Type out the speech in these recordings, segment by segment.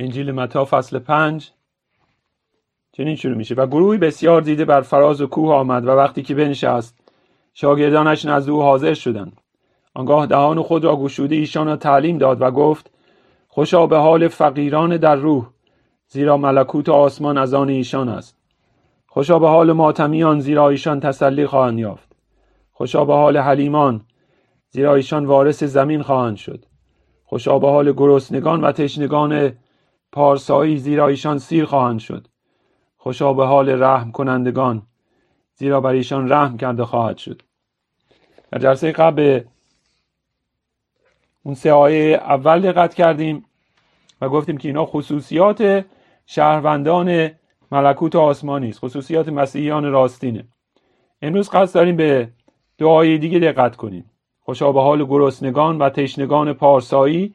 انجیل متا فصل پنج. چنین شروع میشه. و گروهی بسیار دیده بر فراز و کوه آمد و وقتی که بنشست شاگردانش نزد او حاضر شدند. آنگاه دهان خود را گشوده ایشان را تعلیم داد و گفت خوشا به حال فقیران در روح زیرا ملکوت آسمان از آن ایشان است. خوشا به حال ماتمیان زیرا ایشان تسلی خواهند یافت. خوشا به حال حلیمان زیرا ایشان وارث زمین خواهند شد. خوشا به حال گرسنگان و تشنگان پارسایی زیرا ایشان سیر خواهند شد. خوشا به حال رحم کنندگان زیرا بر ایشان رحم کرده خواهد شد. در جلسه قبل اون سه آیه اول دقت کردیم و گفتیم که اینا خصوصیات شهروندان ملکوت آسمانی است خصوصیات مسیحیان راستینه. امروز قصد داریم به آیه دیگه دقت کنیم. خوشا به حال گرسنگان و تشنگان پارسایی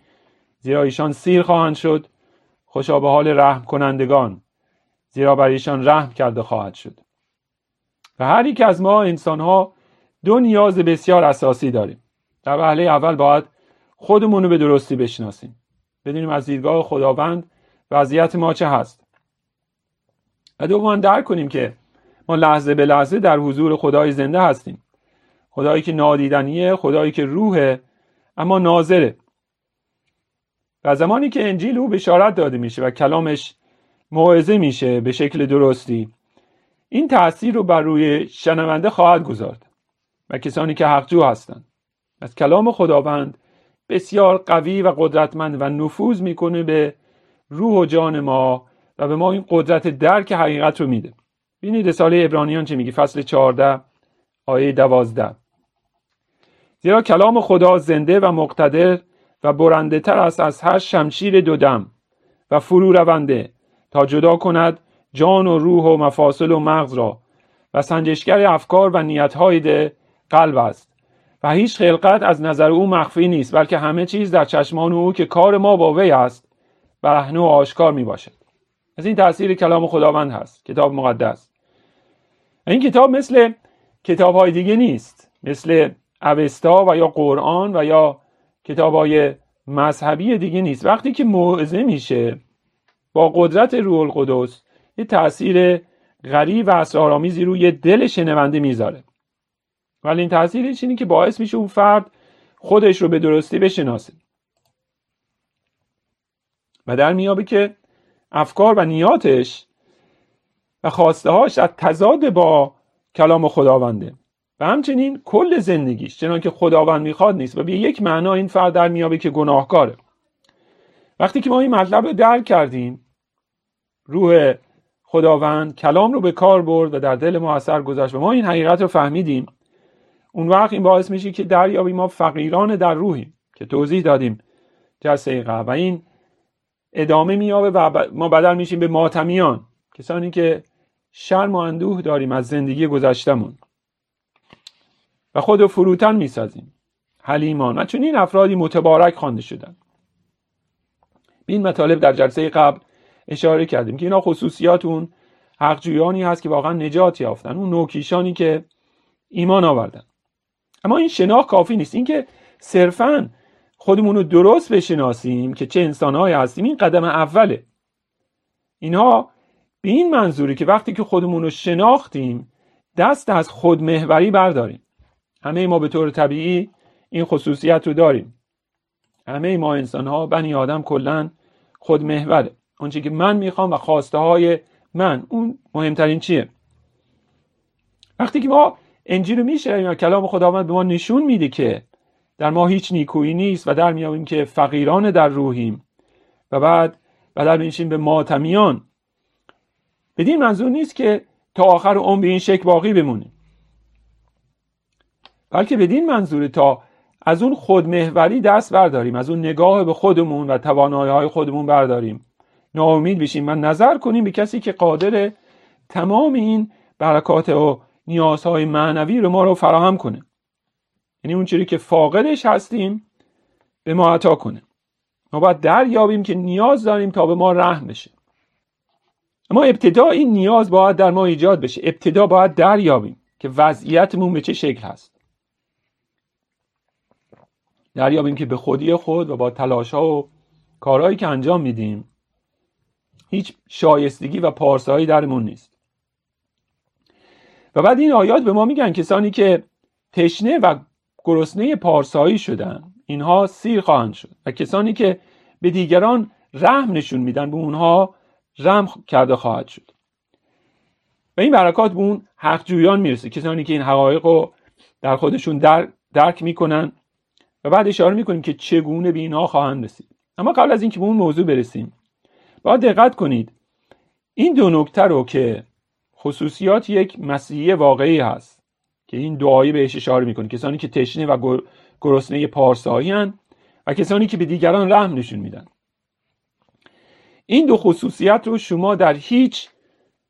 زیرا ایشان سیر خواهند شد. خوشا به حال رحم کنندگان زیرا بر ایشان رحم کرده خواهد شد. و هر یک از ما انسان ها دو نیاز بسیار اساسی داریم. در وهله اول باید خودمون رو به درستی بشناسیم. بدونیم از دیدگاه خداوند وضعیت ما چه هست. و دوما درک کنیم که ما لحظه به لحظه در حضور خدای زنده هستیم. خدایی که نادیدنیه خدایی که روحه اما ناظره. و زمانی که انجیل او بشارت داده میشه و کلامش موعظه میشه به شکل درستی این تاثیر رو بر روی شنونده خواهد گذارد و کسانی که حقجو هستند. از کلام خداوند بسیار قوی و قدرتمند و نفوذ می‌کنه به روح و جان ما و به ما این قدرت درک حقیقت رو میده. ببینید رساله ابرانیان چه میگه؟ فصل 14 آیه 12 زیرا کلام خدا زنده و مقتدر و برنده تر است از هر شمشیر دودم و فرو رونده تا جدا کند جان و روح و مفاصل و مغز را و سنجشگر افکار و نیتهای قلب است. و هیچ خلقت از نظر او مخفی نیست بلکه همه چیز در چشمان او که کار ما با وی است برهنه و آشکار می باشد. از این تاثیر کلام خداوند هست. کتاب مقدس. این کتاب مثل کتاب های دیگه نیست. مثل اوستا و یا قرآن و یا کتاب های مذهبی دیگه نیست. وقتی که موعظه میشه با قدرت روح القدس یه تاثیر غریب و اسرارآمیزی روی دل شنونده می‌ذاره. ولی این تاثیرش اینه که باعث میشه اون فرد خودش رو به درستی بشناسه. و در میابه که افکار و نیاتش و خواسته هاش از تضاد با کلام خداونده. و همچنین کل زندگیش چنان که خداوند می‌خواد نیست و به یک معنا این فرد در میابه که گناهکاره. وقتی که ما این مطلب رو درک کردیم روح خداوند کلام رو به کار برد و در دل ما اثر گذاشت و ما این حقیقت رو فهمیدیم اون وقت این باعث میشه که دریابی ما فقیران در روحیم که توضیح دادیم جلسه قبل. و این ادامه میابه و ما بدل میشیم به ماتمیان کسانی که شرم و اندوه داریم از زندگی گذشتمون و خود رو فروتن می‌سازیم. حلیمان و این افرادی متبارک خوانده شدن به این مطالب در جلسه قبل اشاره کردیم که اینا خصوصیات اون حقجویانی هست که واقعا نجات یافتن اون نوکیشانی که ایمان آوردن. اما این شناخت کافی نیست. اینکه صرفا خودمون رو درست بشناسیم که چه انسانهایی هستیم این قدم اوله. اینها به این منظوری که وقتی که خودمون رو شناختیم دست از خودمهوری برداریم. همه ما به طور طبیعی این خصوصیت رو داریم. همه ما انسان ها بنی آدم کلا خودمهوره آنچه که من می‌خوام و خواسته های من اون مهمترین چیه؟ وقتی که ما انجیل رو میشه یا کلام خداوند به ما نشون میده که در ما هیچ نیکویی نیست و در میابیم که فقیران در روحیم و بعد بدل میشیم به ماتمیان. بدین منظور نیست که تا آخر عمر به این شکل باقی بمونیم. بلکه بدین منظور تا از اون خودمهوری دست برداریم از اون نگاه به خودمون و توانایی های خودمون برداریم. ناامید بشیم. و نظر کنیم به کسی که قادر تمام این برکات و نیازهای معنوی رو ما رو فراهم کنه. یعنی اون چیزی که فاقدش هستیم به ما عطا کنه. ما باید دریابیم که نیاز داریم تا به ما رحم بشه. اما ابتدا این نیاز باید در ما ایجاد بشه. ابتدا باید دریابیم که وضعیتمون به چه شکل هست. دریابیم که به خودی خود و با تلاش ها و کارهایی که انجام میدیم هیچ شایستگی و پارسایی درمون نیست. و بعد این آیات به ما میگن کسانی که تشنه و گرسنه پارسایی شدن اینها سیر خواهند شد و کسانی که به دیگران رحم نشون میدن به اونها رحم کرده خواهد شد. و این برکات به اون حقجویان می‌رسه کسانی که این حقایق رو در خودشون در درک می‌کنن و بعد اشاره می‌کنیم که چگونه به اینها خواهند رسید. اما قبل از اینکه به اون موضوع برسیم باید دقت کنید. این دو نکته رو که خصوصیات یک مسیحی واقعی هست که این دعایی بهش اشاره می‌کنه. کسانی که تشنه و گرسنه پارسایی و کسانی که به دیگران رحم نشون میدن. این دو خصوصیت رو شما در هیچ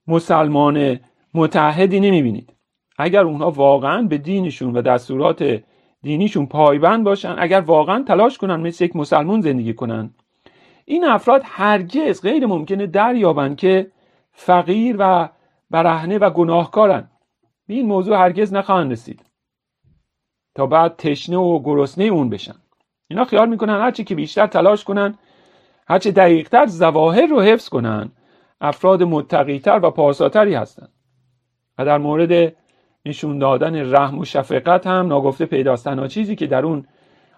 مسلمان متحدی نمی‌بینید. اگر اونها واقعا به دینشون و دستورات دینیشون پایبند باشن اگر واقعا تلاش کنن مثل یک مسلمان زندگی کنن. این افراد هرگز غیر ممکنه دریابند که فقیر و برهنه و گناهکارن. به این موضوع هرگز نخواهند رسید. تا بعد تشنه و گرسنه اون بشن. اینا خیال می‌کنن هرچی که بیشتر تلاش کنن هرچه دقیقتر زواهر رو حفظ کنن افراد متقیتر و پارساتری هستند و در مورد نشون دادن رحم و شفقت هم ناگفته پیداست تنها چیزی که در اون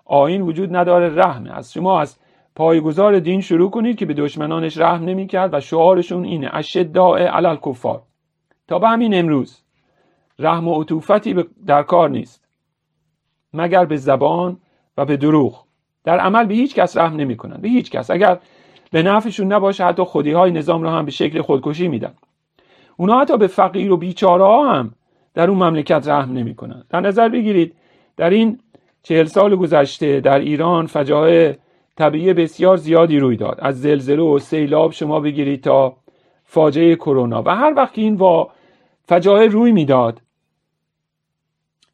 آین وجود نداره رحمه از شما از پایگزار دین شروع کنید که به دشمنانش رحم نمی‌کرد و شعارشون اینه اشداء علی کفار تا به همین امروز رحم و عطوفتی در کار نیست. مگر به زبان و به دروغ. در عمل به هیچ کس رحم نمی‌کنن. به هیچ کس. اگر به نفعشون نباشه حتی خودی های نظام رو هم به شکل خودکشی میدن. اونا حتی به فقیر و بیچاره ها هم در اون مملکت رحم نمی‌کنن در نظر بگیرید در این چهل سال گذشته در ایران فجایع طبیعی بسیار زیادی روی داد. از زلزله و سیلاب شما بگیرید تا فاجعه کرونا. و هر وقت این با فجایع روی می‌داد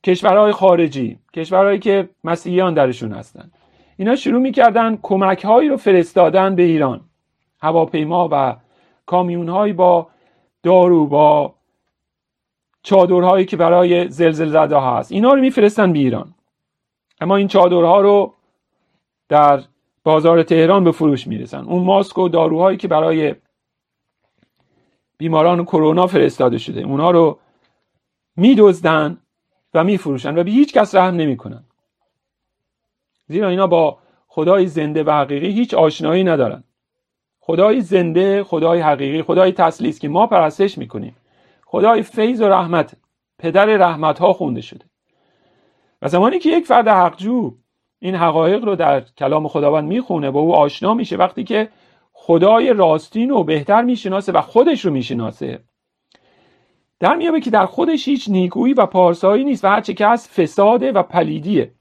کشورهای خارجی کشورهایی که مسیحیان درشون هستند اینا شروع می‌کردن کمک هایی رو فرستادن به ایران. هواپیما و کامیون با دارو با چادرهایی که برای زلزله زده هست. اینا رو میفرستن به ایران. اما این چادرها رو در بازار تهران به فروش می‌رسن. اون ماسک و داروهایی که برای بیماران کرونا فرستاده شده اونا رو میدزدن و میفروشن و به هیچ کس رحم نمی‌کنن. زیرا اینا با خدای زنده و حقیقی هیچ آشنایی ندارن. خدای زنده خدای حقیقی خدای تسلیس که ما پرستش می‌کنیم. خدای فیض و رحمت پدر رحمت ها خونده شده. و زمانی که یک فرد حقجو این حقایق رو در کلام خداوند می‌خونه با او آشنا میشه وقتی که خدای راستین رو بهتر می‌شناسه و خودش رو می‌شناسه در میابه که در خودش هیچ نیکویی و پارسایی نیست و هرچه که هست فساده و پلیدیه.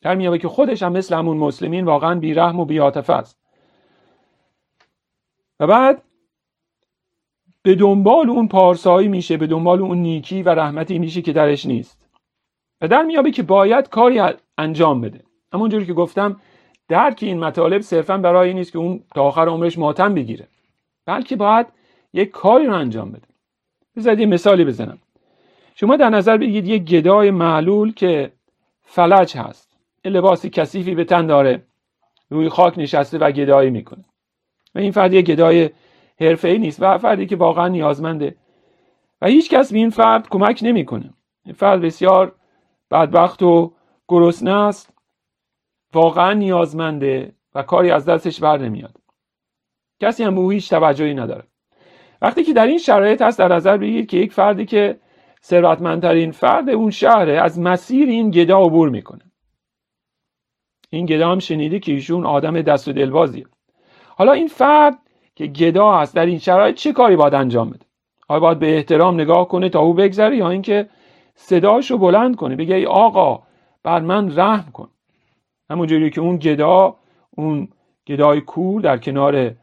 در میابه که خودش هم مثل همون مسلمین واقعا بیرحم و بیاتفه است. و بعد به دنبال اون پارسایی میشه به دنبال اون نیکی و رحمتی میشه که درش نیست. و در میابه که باید کاری انجام بده. همونجوری که گفتم درک این مطالب صرفا برای این نیست که اون تا آخر عمرش ماتم بگیره. بلکه باید یک کاری رو انجام بده. بذارید یه مثالی بزنم. شما در نظر بگیرید یک گدای معلول که فلج هست. یه لباسی کثیفی به تن داره. روی خاک نشسته و گدایی می‌کنه. و این فرد یک گدای ای نیست و فردی که واقعا نیازمنده. و هیچ کس به این فرد کمک نمی‌کنه. فرد بسیار بدبخت و گرسنه است واقعا نیازمنده و کاری از دستش بر نمیاد. کسی هم به هیچ توجهی نداره. وقتی که در این شرایط هست در نظر بگیرید که یک فردی که ثروتمندترین فرد اون شهره از مسیر این گدا عبور می‌کنه. این گدا هم شنیده که ایشون آدم دست و دلبازیه. حالا این فرد که گدا هست. در این شرایط چه کاری باید انجام بده؟ آیا باید به احترام نگاه کنه تا او بگذره یا اینکه صداش رو بلند کنه بگه ای آقا بر من رحم کن. همونجوری که اون گدا اون گدای کور در کنار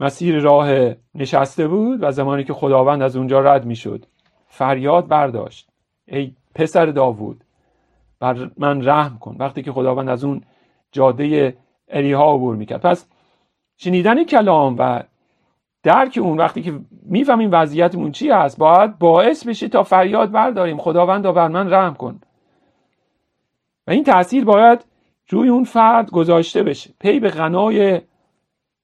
مسیر راه نشسته بود و زمانی که خداوند از اونجا رد می‌شد فریاد برداشت. ای پسر داوود بر من رحم کن. وقتی که خداوند از اون جاده اریها عبور می‌کرد. پس شنیدن کلام و درک اون وقتی که می‌فهمیم وضعیتمون چی هست باید باعث بشه تا فریاد برداریم. خداوند بر من رحم کن. و این تاثیر باید روی اون فرد گذاشته بشه. پی به غنای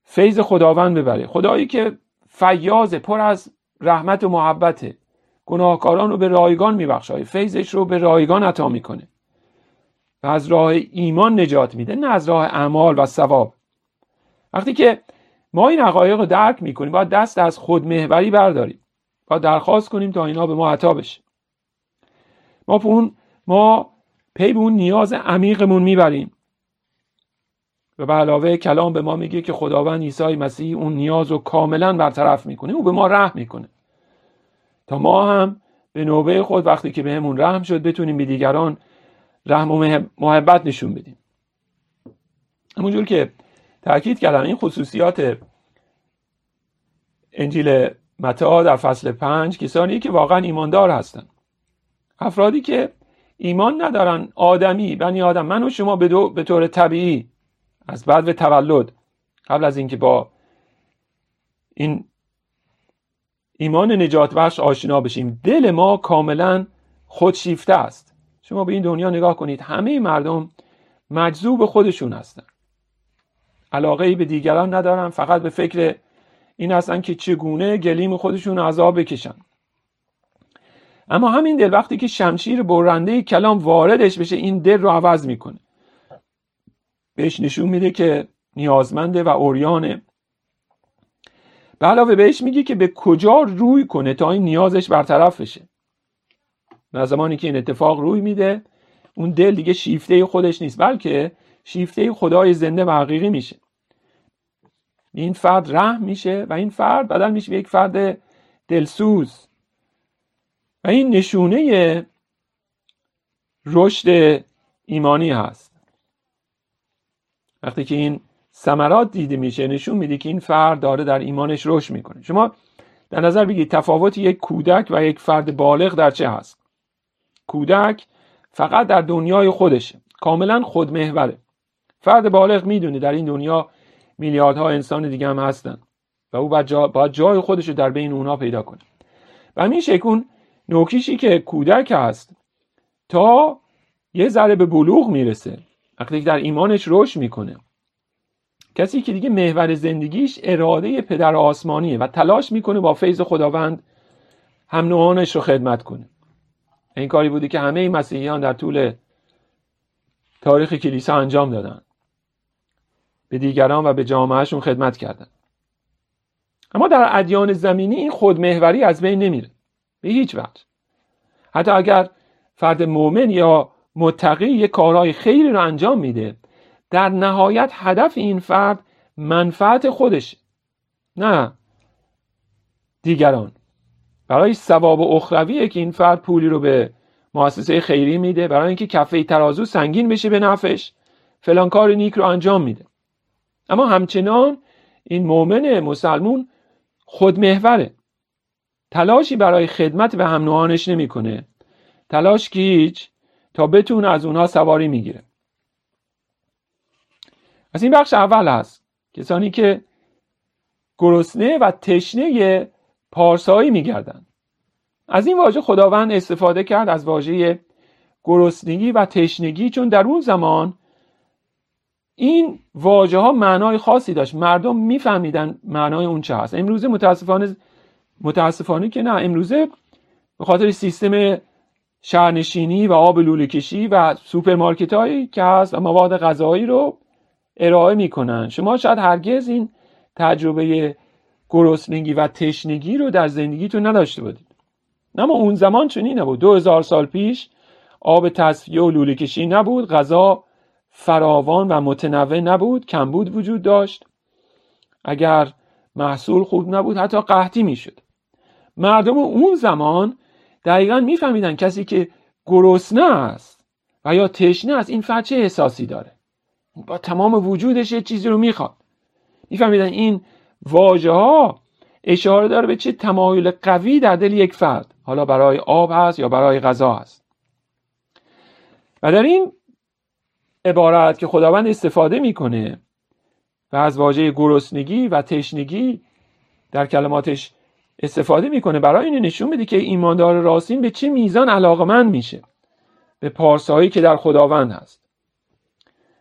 فیض خداوند ببره. خدایی که فیاض پر از رحمت و محبته. گناهکاران رو به رایگان میبخشای فیضش رو به رایگان عطا می‌کنه؟ و از راه ایمان نجات میده. نه از راه اعمال و ثواب. وقتی که ما این حقایق رو درک می‌کنیم باید دست از خودمهوری برداریم. باید درخواست کنیم تا اینا به ما عطا بشه. ما اون ما پی به اون نیاز عمیقمون می‌بریم. و به علاوه کلام به ما میگه که خداوند عیسی مسیح اون نیاز رو کاملا برطرف می‌کنه. او به ما رحم می‌کنه. تا ما هم به نوبه خود وقتی که بهمون رحم شد بتونیم به دیگران رحم و محبت نشون بدیم. همونجور که تاکید کردم. این خصوصیات انجیل متا در فصل پنج کسانی که واقعا ایماندار هستند. افرادی که ایمان ندارن آدمی بنی آدم من و شما به, دو، به طور طبیعی از بعد تولد قبل از اینکه با این ایمان نجات بخش آشنا بشیم دل ما کاملا خودشیفته است. شما به این دنیا نگاه کنید. همه مردم مجذوب خودشون هستن. علاقه ای به دیگران ندارن فقط به فکر این هستن که چگونه گلیم خودشون عذاب بکشن. اما همین دل وقتی که شمشیر برنده کلام واردش بشه این دل رو عوض می‌کنه. بهش نشون میده که نیازمنده و اوریانه به علاوه بهش میگه که به کجا روی کنه تا این نیازش برطرف بشه. و زمانی که این اتفاق روی میده اون دل دیگه شیفته خودش نیست بلکه شیفته خدای زنده و حقیقی میشه. این فرد رحم میشه و این فرد بدل میشه به یک فرد دلسوز. و این نشونه رشد ایمانی هست. وقتی که این ثمرات دیده میشه نشون میده که این فرد داره در ایمانش رشد می‌کنه. شما در نظر بگید تفاوت یک کودک و یک فرد بالغ در چه هست؟ کودک فقط در دنیای خودشه. کاملا خودمحوره. فرد بالغ می‌دونه در این دنیا میلیاردها انسان دیگه هم هستن. و او باید, جا باید جای خودش رو در بین اونها پیدا کنه. و همین شکون نوکیشی که کودک هست تا یه ذره به بلوغ می‌رسه. وقتی در ایمانش رشد می‌کنه. کسی که دیگه محور زندگیش اراده پدر آسمانیه و تلاش می‌کنه با فیض خداوند هم نوعانش رو خدمت کنه. این کاری بوده که همه مسیحیان در طول تاریخ کلیسا انجام دادن. به دیگران و به جامعهشون خدمت کردن. اما در ادیان زمینی این خودمهوری از بین نمیره. به هیچ وجه. حتی اگر فرد مؤمن یا متقی یه کارهای خیلی رو انجام میده در نهایت هدف این فرد منفعت خودش. نه. دیگران. برای ثواب اخرویه که این فرد پولی رو به مؤسسه خیری میده برای اینکه کفه ترازو سنگین بشه به نفش فلان کار نیک رو انجام میده. اما همچنان این مؤمن مسلمون خودمحوره. تلاشی برای خدمت به هم نوعانش نمی‌کنه. تلاش که تا بتونه از اونها سواری می‌گیره. از این بخش اول هست. کسانی که گرسنه و تشنه پارسایی میگردن. از این واژه خداوند استفاده کرد از واژه گرسنگی و تشنگی چون در اون زمان این واژه ها معنای خاصی داشت. مردم میفهمیدن معنای اون چه هست. امروزه متاسفانه متاسفانه که نه. امروزه به خاطر سیستم شهرنشینی و آب لوله کشی و سوپرمارکت هایی که هست و مواد غذایی رو ارائه می‌کنن. شما شاید هرگز این تجربه گرسنگی و تشنگی رو در زندگیتون نداشته بودید. اما اون زمان چنین نبود. دو هزار سال پیش آب تصفیه و لوله کشی نبود. غذا فراوان و متنوع نبود کمبود وجود داشت. اگر محصول خوب نبود حتی قحطی می‌شد. مردم اون زمان دقیقا میفهمیدن کسی که گرسنه است و یا تشنه است این فرد چه احساسی داره؟ با تمام وجودش یه چیزی رو می‌خواد. میفهمیدن این واژه ها اشاره داره به چه تمایل قوی در دل یک فرد حالا برای آب هست یا برای غذا هست. و در این عبارت که خداوند استفاده می‌کنه. و از واژه گرسنگی و تشنگی در کلماتش استفاده می‌کنه. برای این نشون بده که ایماندار راستین به چه میزان علاقمند میشه. به پارسایی که در خداوند هست.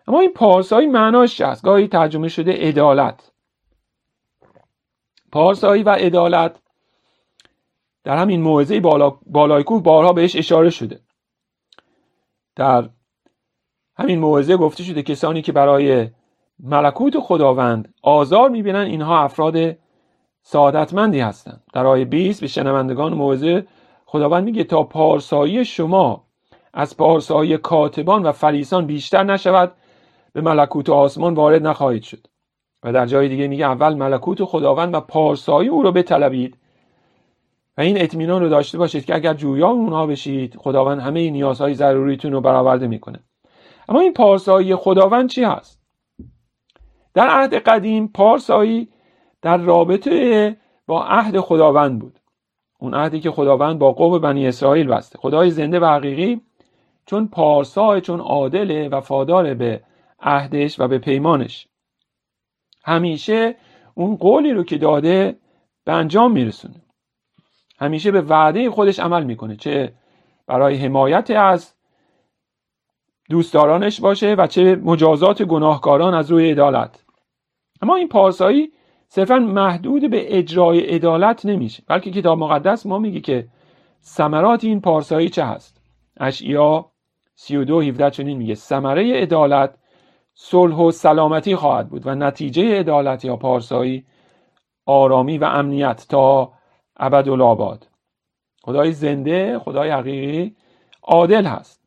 اما این پارسایی معناش هست گاهی ترجمه شده عدالت. پارسایی و عدالت در همین موعظه بالا، بالای کوه بارها بهش اشاره شده. در همین موعظه گفته شده کسانی که برای ملکوت خداوند آزار می‌بینن اینها افراد سعادتمندی هستند. در آیه 20 به شنوندگان موعظه خداوند میگه تا پارسایی شما از پارسایی کاتبان و فریسان بیشتر نشود به ملکوت آسمان وارد نخواهید شد. و در جای دیگه میگه اول ملکوت خداوند و پارسایی او رو بطلبید. و این اطمینان رو داشته باشید که اگر جویا اونها بشید خداوند همه نیازهای ضروریتون رو برآورده می‌کنه. اما این پارسایی خداوند چی هست؟ در عهد قدیم پارسایی در رابطه با عهد خداوند بود. اون عهدی که خداوند با قوم بنی اسرائیل بسته. خدای زنده و حقیقی چون پارسای چون عادل وفادار به عهدش و به پیمانش. همیشه اون قولی رو که داده به انجام میرسونه. همیشه به وعده خودش عمل می‌کنه چه برای حمایت از دوستدارانش باشه و چه مجازات گناهکاران از روی عدالت. اما این پارسایی صرفا محدود به اجرای عدالت نمیشه. بلکه کتاب مقدس ما میگه که ثمرات این پارسایی چه هست؟ اشعیا 32 17 چنین میگه ثمره عدالت صلح و سلامتی خواهد بود و نتیجه عدالت یا پارسایی آرامی و امنیت تا ابدالآباد. خدای زنده خدای حقیقی عادل هست.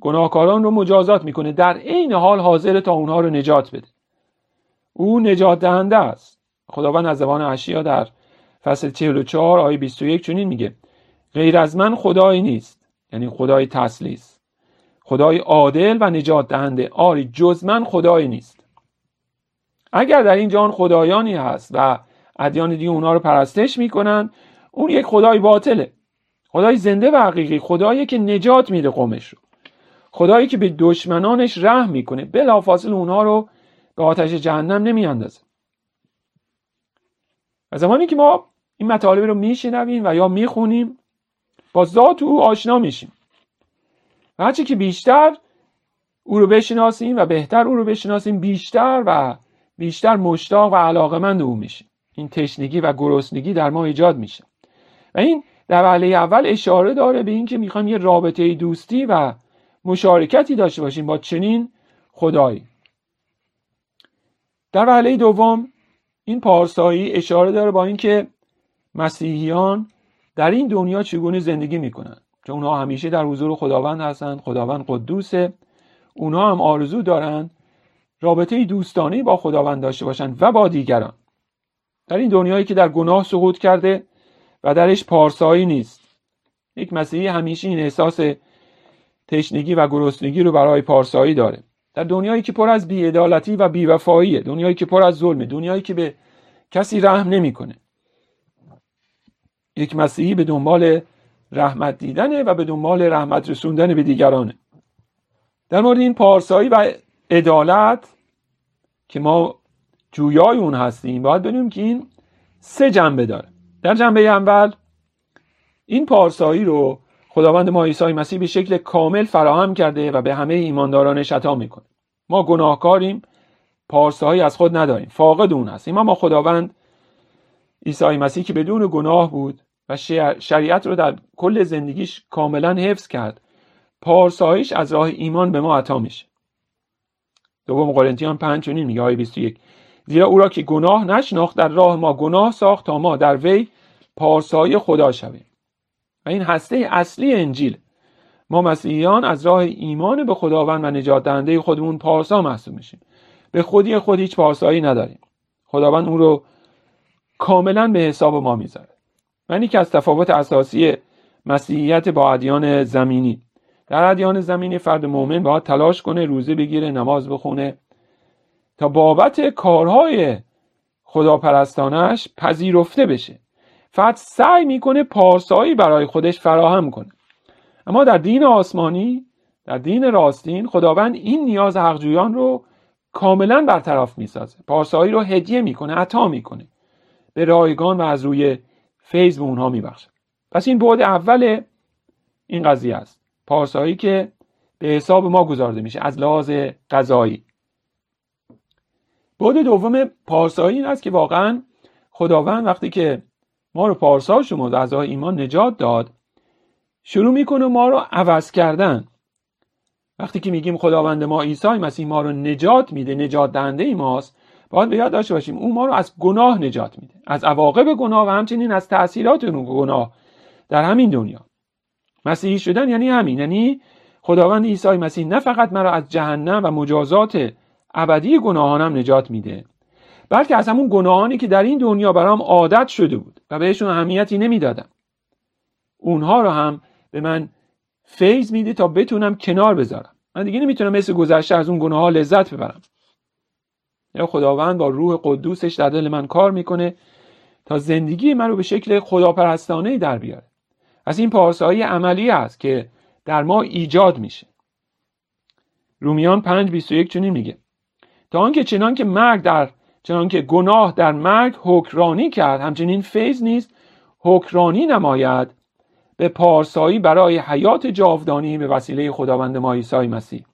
گناهکاران رو مجازات می‌کنه. در عین حال حاضر تا اونها رو نجات بده. او نجات دهنده است. خداوند از زبان اشیا در فصل 44 آیه 21 چنین میگه. غیر از من خدایی نیست. یعنی خدای تسلیس خدای عادل و نجات دهنده. آری جز من خدایی نیست. اگر در این جان خدایانی هست و ادیان دیگه اونها رو پرستش می‌کنن اون یک خدای باطله. خدای زنده و حقیقی. خدایی که نجات میده قومش رو. خدایی که به دشمنانش رحم می‌کنه. بلافاصله اونها رو به آتش جهنم نمیاندازه. و زمانی که ما این مطالب رو میشنویم و یا می‌خونیم با ذات او آشنا میشیم. و هرچی که بیشتر او رو بشناسیم و بهتر او رو بشناسیم بیشتر و بیشتر مشتاق و علاقمند او میشیم. این تشنگی و گرسنگی در ما ایجاد میشه. و این در وهله اول اشاره داره به اینکه می‌خوایم یه رابطه دوستی و مشارکتی داشته باشیم با چنین خدایی. در وهله دوم این پارسایی اشاره داره با اینکه مسیحیان در این دنیا چگونه زندگی می‌کنن. چون اونها همیشه در حضور خداوند هستند خداوند قدوسه. اونها هم آرزو دارند رابطه دوستانه با خداوند داشته باشند و با دیگران. در این دنیایی که در گناه سقوط کرده و درش پارسایی نیست. یک مسیحی همیشه این احساس تشنگی و گرسنگی رو برای پارسایی داره. در دنیایی که پر از بیعدالتی و بیوفاییه دنیایی که پر از ظلمه دنیایی که به کسی رحم نمی‌کنه. یک مسیحی به دنبال رحمت دیدنه و به دنبال رحمت رسوندن به دیگرانه. در مورد این پارسایی و عدالت که ما جویای اون هستیم باید بدونیم که این سه جنبه داره. در جنبه اول این پارسایی رو خداوند ما عیسی مسیح به شکل کامل فراهم کرده و به همه ایماندارانش عطا می‌کنه. ما گناهکاریم پارسایی از خود نداریم فاقد اون هستیم. اما خداوند عیسی مسیح که بدون گناه بود و شریعت رو در کل زندگیش کاملا حفظ کرد پارساییش از راه ایمان به ما عطا میشه. دوم قرنتیان 5 چنین میگه آیه 21 زیرا او را که گناه نشناخت در راه ما گناه ساخت تا ما در وی پارسایی خدا شویم. و این هسته اصلی انجیل. ما مسیحیان از راه ایمان به خداوند و نجات دهنده خودمون پارسا محسوب میشیم. به خودی خود هیچ پارسایی نداریم. خداوند اون رو کاملا به حساب ما می‌ذاره. و که از تفاوت اساسی مسیحیت با ادیان زمینی. در ادیان زمینی فرد مؤمن باید تلاش کنه روزه بگیره نماز بخونه تا بابت کارهای خداپرستانش پذیرفته بشه. فقط سعی می‌کنه پارسایی برای خودش فراهم کنه. اما در دین آسمانی در دین راستین خداوند این نیاز حقجویان رو کاملا برطرف می‌سازه. پارسایی رو هدیه می‌کنه عطا می‌کنه. به رایگان و از روی فیض به اونها میبخشه. پس این بعد اول این قضیه است. پارسایی که به حساب ما گذارده میشه از لحاظ قضایی. بعد دوم پارسایی این است که واقعا خداوند وقتی که ما رو پارسال شما از ایمان نجات داد. شروع می‌کنه ما رو عوض کردن. وقتی که میگیم خداوند ما عیسی مسیح ما رو نجات میده نجات دهنده ای ماست باید به یاد داشته باشیم او ما رو از گناه نجات میده. از عواقب گناه و همچنین از تاثیرات اون گناه در همین دنیا. مسیحی شدن یعنی همین یعنی خداوند عیسی مسیح نه فقط مرا از جهنم و مجازات ابدی گناهانم نجات میده. بلکه از همون گناهانی که در این دنیا برام عادت شده بود و بهشون اهمیتی نمی‌دادم. اونها رو هم به من فیض میده تا بتونم کنار بذارم. من دیگه نمی‌تونم مثل گذشته از اون گناه ها لذت ببرم. یا خداوند با روح قدوسش در دل من کار می‌کنه تا زندگی من رو به شکل خداپرستانه در بیاره. از این پارسایی عملی است که در ما ایجاد میشه. رومیان 5:21 چنین میگه. تا آنکه چنان که مرگ در چنان که گناه در مرگ حکرانی کرد. همچنین فیض نیست حکرانی نماید. به پارسایی برای حیات جاودانی به وسیله خداوند ما عیسی مسیح.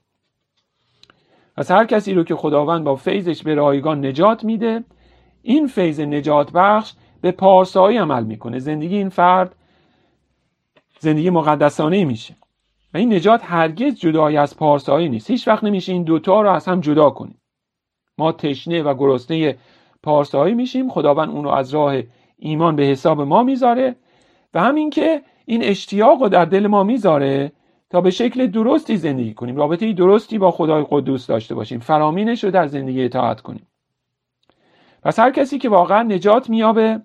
از هر کسی رو که خداوند با فیضش به رایگان نجات میده این فیض نجات بخش به پارسایی عمل می‌کنه. زندگی این فرد زندگی مقدسانه میشه. و این نجات هرگز جدای از پارسایی نیست. هیچ وقت نمیشه این دوتا رو از هم جدا کنیم. ما تشنه و گرسنه پارسایی میشیم. خداوند اون رو از راه ایمان به حساب ما می‌ذاره و همین که این اشتیاق رو در دل ما می‌ذاره تا به شکل درستی زندگی کنیم. رابطه درستی با خدای قدوس داشته باشیم. فرامینش رو در زندگی اطاعت کنیم. پس هر کسی که واقعا نجات میابه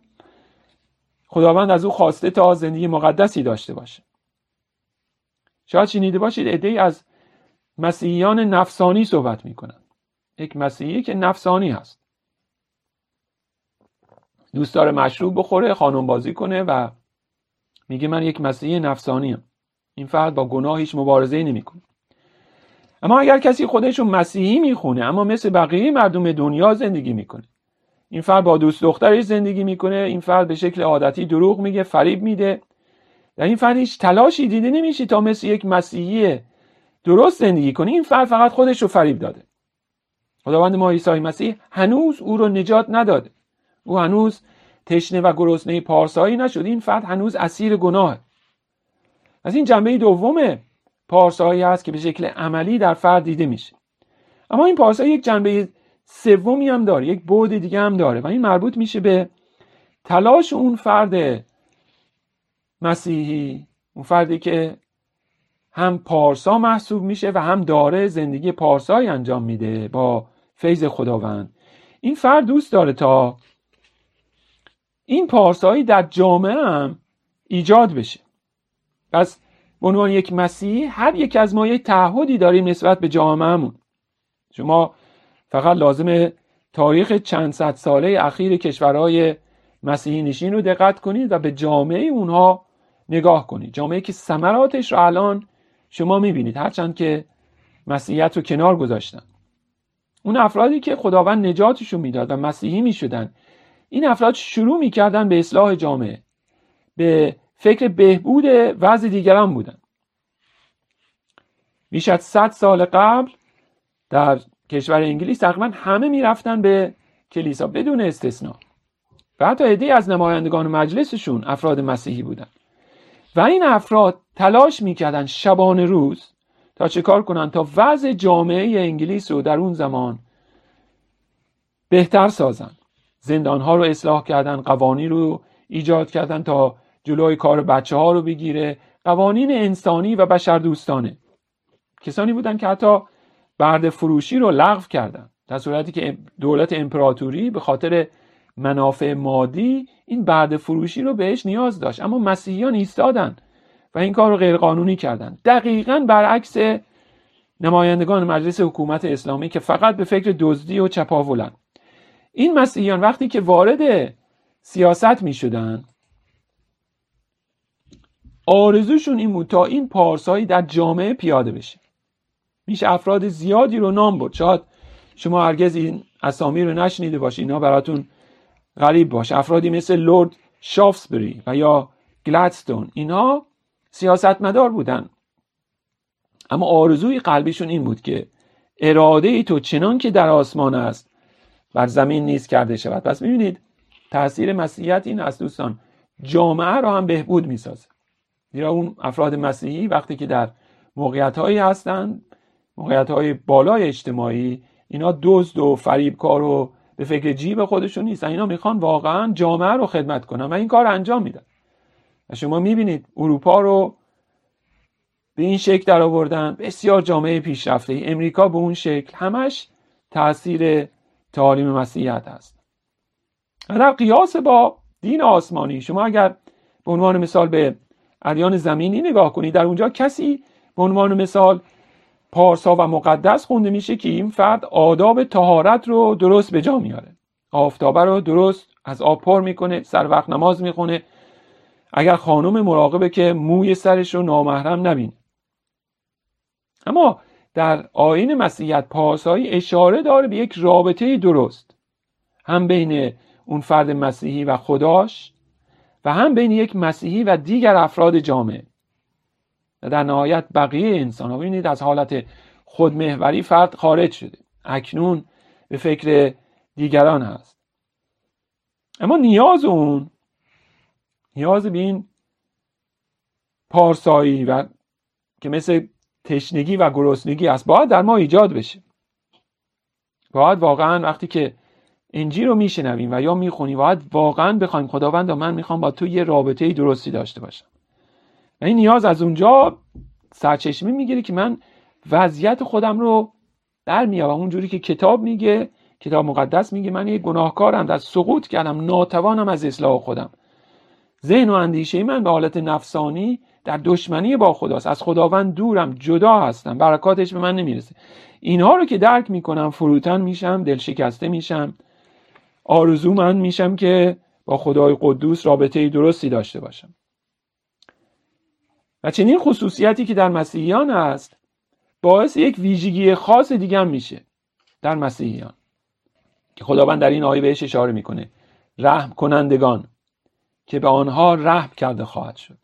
خداوند از او خواسته تا زندگی مقدسی داشته باشه. شاید شنیده باشید عدهای از مسیحیان نفسانی صحبت می‌کنن یک مسیحی که نفسانی هست. دوست داره مشروب بخوره خانم بازی کنه و میگه من یک مسیحی نفسانیم. این فرد با گناه هیچ مبارزه نمی‌کنه. اما اگر کسی خودش مسیحی می‌خونه اما مثل بقیه مردم دنیا زندگی می‌کنه. این فرد با دوست دخترش زندگی می‌کنه این فرد به شکل عادتی دروغ میگه فریب میده. در این فرد هیچ تلاشی دیده نمیشه تا مثل یک مسیحی درست زندگی کنه. این فرد فقط خودش رو فریب داده. خداوند ما عیسی مسیح هنوز او رو نجات نداده او هنوز تشنه و گرسنه پارسایی نشد. این فرد هنوز اسیر گناه. از این جنبه دوم پارسایی است که به شکل عملی در فرد دیده میشه. اما این پارسایی یک جنبه سومی هم داره یک بعد دیگه هم داره و این مربوط میشه به تلاش اون فرد مسیحی اون فردی که هم پارسا محسوب میشه و هم داره زندگی پارسایی انجام میده با فیض خداوند. این فرد دوست داره تا این پارسایی در جامعه هم ایجاد بشه. پس به عنوان یک مسیح هر یک از ما یک تعهدی داریم نسبت به جامعهمون. شما فقط لازم تاریخ چند صد ساله اخیر کشورهای مسیحی نشین رو دقت کنید و به جامعه اونها نگاه کنید. جامعه که ثمراتش رو الان شما می‌بینید. هرچند که مسیحیت رو کنار گذاشتن. اون افرادی که خداوند نجاتشون می‌داد و مسیحی می‌شدن. این افراد شروع می‌کردن به اصلاح جامعه به فکر بهبود وضع دیگران بودن. بیش از 100 سال قبل در کشور انگلیس تقریبا همه می‌رفتن به کلیسا بدون استثنا. و حتی عده از نمایندگان مجلسشون افراد مسیحی بودن. و این افراد تلاش می‌کردن شبانه روز تا چه کار کنن؟ تا وضع جامعه انگلیس رو در اون زمان بهتر سازن. زندان ها رو اصلاح کردن قوانین رو ایجاد کردن تا جلوی کار بچه ها رو بگیره. قوانین انسانی و بشر دوستانه کسانی بودن که حتی برد فروشی رو لغو کردن. در صورتی که دولت امپراتوری به خاطر منافع مادی این برد فروشی رو بهش نیاز داشت. اما مسیحیان ایستادن. و این کار رو غیرقانونی کردن. دقیقا برعکس نمایندگان مجلس حکومت اسلامی که فقط به فکر دزدی و چپاولن این مسیحیان وقتی که وارد سیاست می شدن آرزوشون این بود تا این پارسایی در جامعه پیاده بشه. میشه افراد زیادی رو نام برد. شاید شما هرگز این اسامی رو نشنیده باشید اینا براتون غریب باشه افرادی مثل لورد شافسبری و یا گلدستون اینا سیاستمدار بودن. اما آرزوی قلبیشون این بود که اراده ای تو چنان که در آسمان است بر زمین نیز کرده شود. پس می‌بینید تاثیر مسیحیت این است دوستان. جامعه رو هم بهبود می‌سازه. زیرا اون افراد مسیحی وقتی که در موقعیت هایی هستند موقعیت های بالای اجتماعی اینا دزد و فریبکار و به فکر جیب خودشون نیستن. اینا می‌خوان واقعا جامعه رو خدمت کنن و این کار انجام میدن. و شما می‌بینید اروپا رو به این شکل در آوردن بسیار جامعه پیشرفته امریکا به اون شکل. همش تاثیر تعالیم مسیحیت هست و در قیاس با دین آسمانی. شما اگر به عنوان مثال به ادیان زمینی نگاه کنید در اونجا کسی به عنوان مثال پارسا و مقدس خونده میشه که این فرد آداب تهارت رو درست به جا میاره. آفتابه رو درست از آب پر می‌کنه سر وقت نماز می‌خونه اگر خانم مراقبه که موی سرش رو نامحرم نبینه. اما در آین مسیحیت پارسایی اشاره داره به یک رابطه درست. هم بین اون فرد مسیحی و خداش و هم بین یک مسیحی و دیگر افراد جامعه و در نهایت بقیه انسان ها ببینید از حالت خودمهوری فرد خارج شده. اکنون به فکر دیگران هست. اما نیاز اون نیاز به این پارسایی و که مثل تشنگی و گرسنگی است باید در ما ایجاد بشه. باید واقعا وقتی که انجیل رو میشنویم و یا می‌خونیم باید واقعا بخوایم خداوند من می‌خوام با تو یه رابطه درستی داشته باشم. و این نیاز از اونجا سرچشمه می‌گیره که من وضعیت خودم رو در میارم اونجوری که کتاب میگه کتاب مقدس میگه من یه گناهکارم در سقوط کردم ناتوانم از اصلاح خودم. ذهن و اندیشه من به حالت نفسانی در دشمنی با خداست. از خداوند دورم جدا هستم. برکاتش به من نمی‌رسه. اینها رو که درک می‌کنم فروتن میشم دل شکسته میشم آرزو من میشم که با خدای قدوس رابطه درستی داشته باشم. و چنین خصوصیتی که در مسیحیان است باعث یک ویژگی خاص دیگه هم میشه در مسیحیان. که خداوند در این آیه بهش اشاره می‌کنه. رحم کنندگان که به آنها رحم کرده خواهد شد.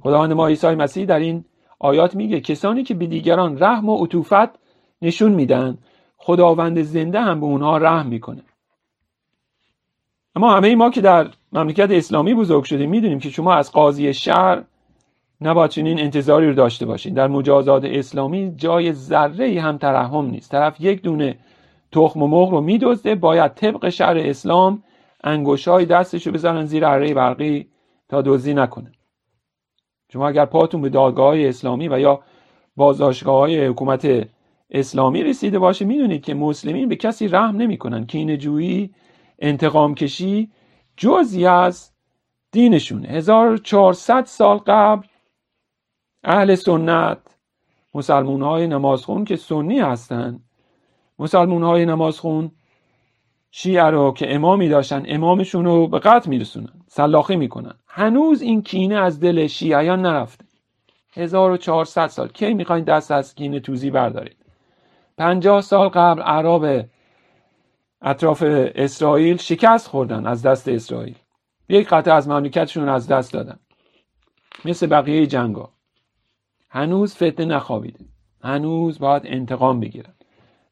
خداوند ما عیسی مسیح در این آیات میگه کسانی که به دیگران رحم و عطوفت نشون میدن خداوند زنده هم به اونها رحم می‌کنه. اما همه ما که در مملکت اسلامی بزرگ شدیم می‌دونیم که شما از قاضی شهر نباید چنین انتظاری رو داشته باشین. در مجازات اسلامی جای ذره هم ترحم نیست. طرف یک دونه تخم و مرغ رو میدزده باید طبق شهر اسلام انگوشای دستش رو بزنن زیر اره برقی تا دزدی نکنه. شما اگر پاتون به دادگاه های اسلامی و یا بازداشتگاه های حکومت اسلامی رسیده باشه می‌دونید که مسلمین به کسی رحم نمی‌کنن. کینه جویی انتقام کشی جزی از دینشونه 1400 سال قبل اهل سنت مسلمون های نمازخون که سنی هستن مسلمون های نمازخون شیعه رو که امامی داشتن امامشون رو به قتل میرسونن سلاخی می‌کنن. هنوز این کینه از دل شیعیان نرفته. 1400 سال. کی می‌خواین دست از کینه توزی بردارید؟ 50 سال قبل عرب اطراف اسرائیل شکست خوردن از دست اسرائیل. یک قطعه از مملکتشون از دست دادن. مثل بقیه جنگا. هنوز فتنه نخوابیده. هنوز باید انتقام بگیرن.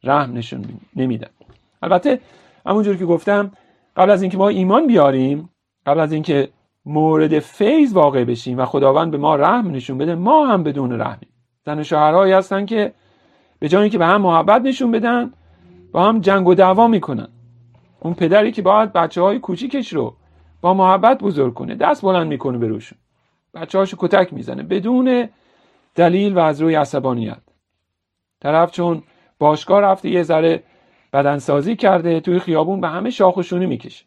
رحم نشون نمیدن. البته همونجور که گفتم قبل از اینکه ما ایمان بیاریم قبل از اینکه مورد فیض واقع بشیم و خداوند به ما رحم نشون بده ما هم بدون رحمیم زن و شوهرهایی هستن که به جایی که به هم محبت نشون بدن با هم جنگ و دعوا می‌کنن. اون پدری که باید بچه های کوچیکش رو با محبت بزرگ کنه دست بلند می‌کنه به روشون. بچه هاشو کتک می‌زنه بدون دلیل و از روی عصبانیت. طرف چون باشگاه رفته یه ذره بدنسازی کرده توی خیابون به همه شاخشونی می‌کشه.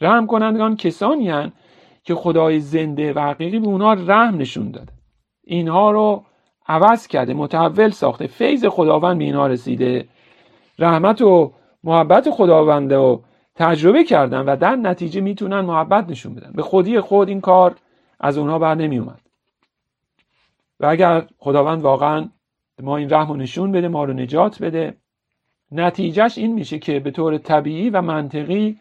رحم کنندگان کسانی هن که خدای زنده و حقیقی به اونها رحم نشون داده. اینها رو عوض کرده متحول ساخته. فیض خداوند به اینها رسیده. رحمت و محبت خداونده و تجربه کردن و در نتیجه می‌تونن محبت نشون بدن. به خودی خود این کار از اونها بر نمی اومد و اگر خداوند واقعا ما این رحم و نشون بده ما رو نجات بده نتیجهش این میشه که به طور طبیعی و منطقی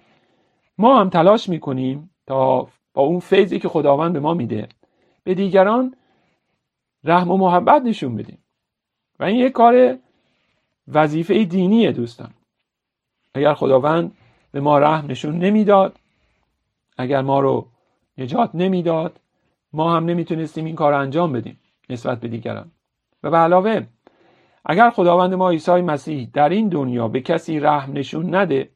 ما هم تلاش می‌کنیم تا با اون فیضی که خداوند به ما میده به دیگران رحم و محبت نشون بدیم. و این یک کار وظیفه دینیه دوستان. اگر خداوند به ما رحم نشون نمی‌داد اگر ما رو نجات نمی‌داد ما هم نمی‌تونستیم این کار رو انجام بدیم نسبت به دیگران. و به علاوه اگر خداوند ما عیسی مسیح در این دنیا به کسی رحم نشون نده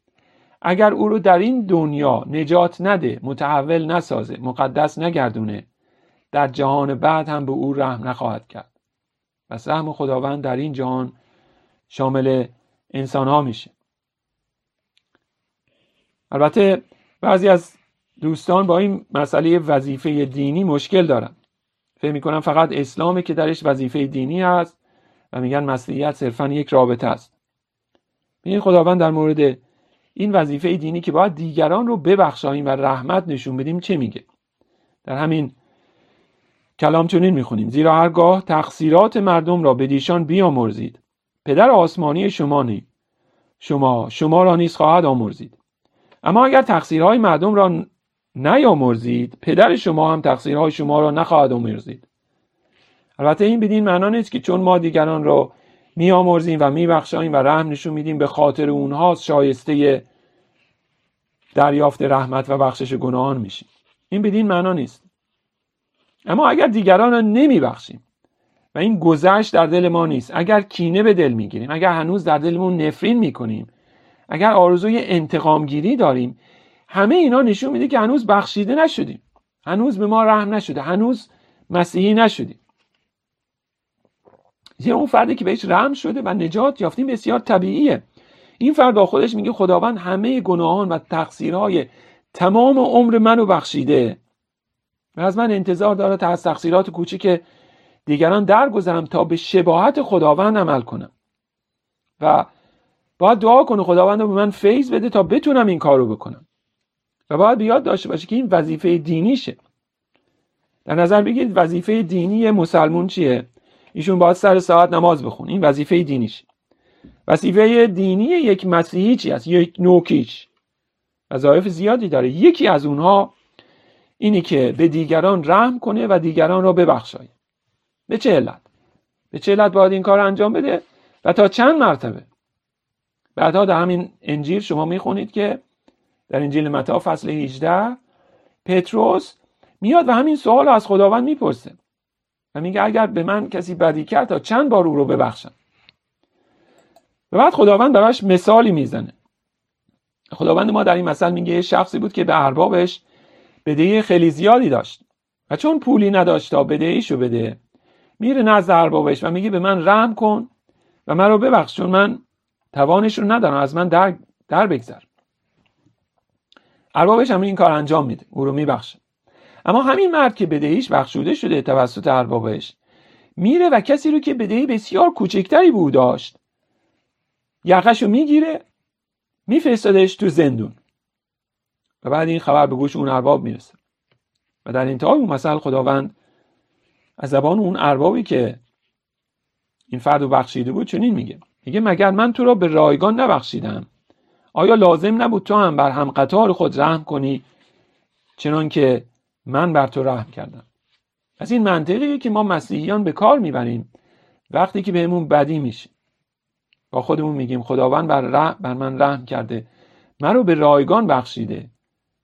اگر او رو در این دنیا نجات نده متحول نسازه مقدس نگردونه در جهان بعد هم به او رحم نخواهد کرد. و سهم خداوند در این جهان شامل انسان ها میشه. البته بعضی از دوستان با این مسئله وظیفه دینی مشکل دارن. فکر می‌کنن فقط اسلامه که درش وظیفه دینی هست. و میگن مسیحیت صرفا یک رابطه است. این خداوند در مورد این وظیفه دینی که باید دیگران رو ببخشاییم و رحمت نشون بدیم چه میگه؟ در همین کلام چنین می‌خونیم. زیرا هرگاه تقصیرات مردم را به دیشان بیامرزید پدر آسمانی شما نی شما شما را نیز خواهد آمرزید. اما اگر تقصیرهای مردم را نیامرزید پدر شما هم تقصیرهای شما را نخواهد آمرزید. البته این بدین معنا نیست که چون ما دیگران را میآمرزیم و میبخشاییم و رحم نشون میدیم به خاطر اونها شایسته دریافت رحمت و بخشش گناهان میشیم. این بدین معنا نیست. اما اگر دیگران را نمیبخشیم و این گذشت در دل ما نیست اگر کینه به دل می‌گیریم اگر هنوز در دلمون نفرین می‌کنیم اگر آرزوی انتقام گیری داریم همه اینا نشون میده که هنوز بخشیده نشدیم. هنوز به ما رحم نشده هنوز مسیحی نشدیم. زیرا اون فردی که بهش رحم شده و نجات یافتیم بسیار طبیعیه. این فرد با خودش میگه خداوند همه گناهان و تقصیرهای تمام عمر منو بخشیده. و از من انتظار داره تا از تقصیرات کوچیک دیگران درگذرم تا به شباهت خداوند عمل کنم. و باید دعا کنه خداوند به من فیض بده تا بتونم این کار رو بکنم. و باید بیاد داشته باشه که این وظیفه دینیشه. در نظر بگیرید وظیفه دینی مسلمون چیه؟ ایشون باید سر ساعت نماز بخون این وظیفه دینیش. وظیفه دینی یک مسیحی چی است؟ یک نوکیش وظایف زیادی داره. یکی از اونها اینی که به دیگران رحم کنه و دیگران را ببخشاید. به چه علت؟ به چه علت باید این کار انجام بده؟ و تا چند مرتبه؟ بعدها در همین انجیل شما می‌خونید که در انجیل متا فصل 18 پتروس میاد و همین سوال از خداوند می‌پرسه. و میگه اگر به من کسی بدی کرد تا چند بار او رو ببخشم. و بعد خداوند براش مثالی می‌زنه. خداوند ما در این مثل میگه یه شخصی بود که به اربابش بدهی خیلی زیادی داشت و چون پولی نداشت تا بدهیشو بده میره نزد اربابش و میگه به من رحم کن و من رو ببخش چون من توانش رو ندارم از من در, در بگذر. اربابش هم این کار انجام میده او رو میبخشه. اما همین مرد که بدهیش بخشوده شده توسط اربابش. میره و کسی رو که بدهی بسیار کوچکتری بود داشت. یقش رو می‌گیره میفرستادش تو زندون. و بعد این خبر به گوش اون ارباب می‌رسه. و در انتهای اون مسئله خداوند از زبان اون اربابی که این فرد رو بخشیده بود چنین میگه. میگه مگر من تو را به رایگان نبخشیدم؟ آیا لازم نبود تو هم بر هم قطار خود رحم کنی؟ چنان که من بر تو رحم کردم. از این منطقیه که ما مسیحیان به کار می‌بریم. وقتی که بهمون بدی میشه. با خودمون میگیم خداوند بر, بر من رحم کرده. من رو به رایگان بخشیده.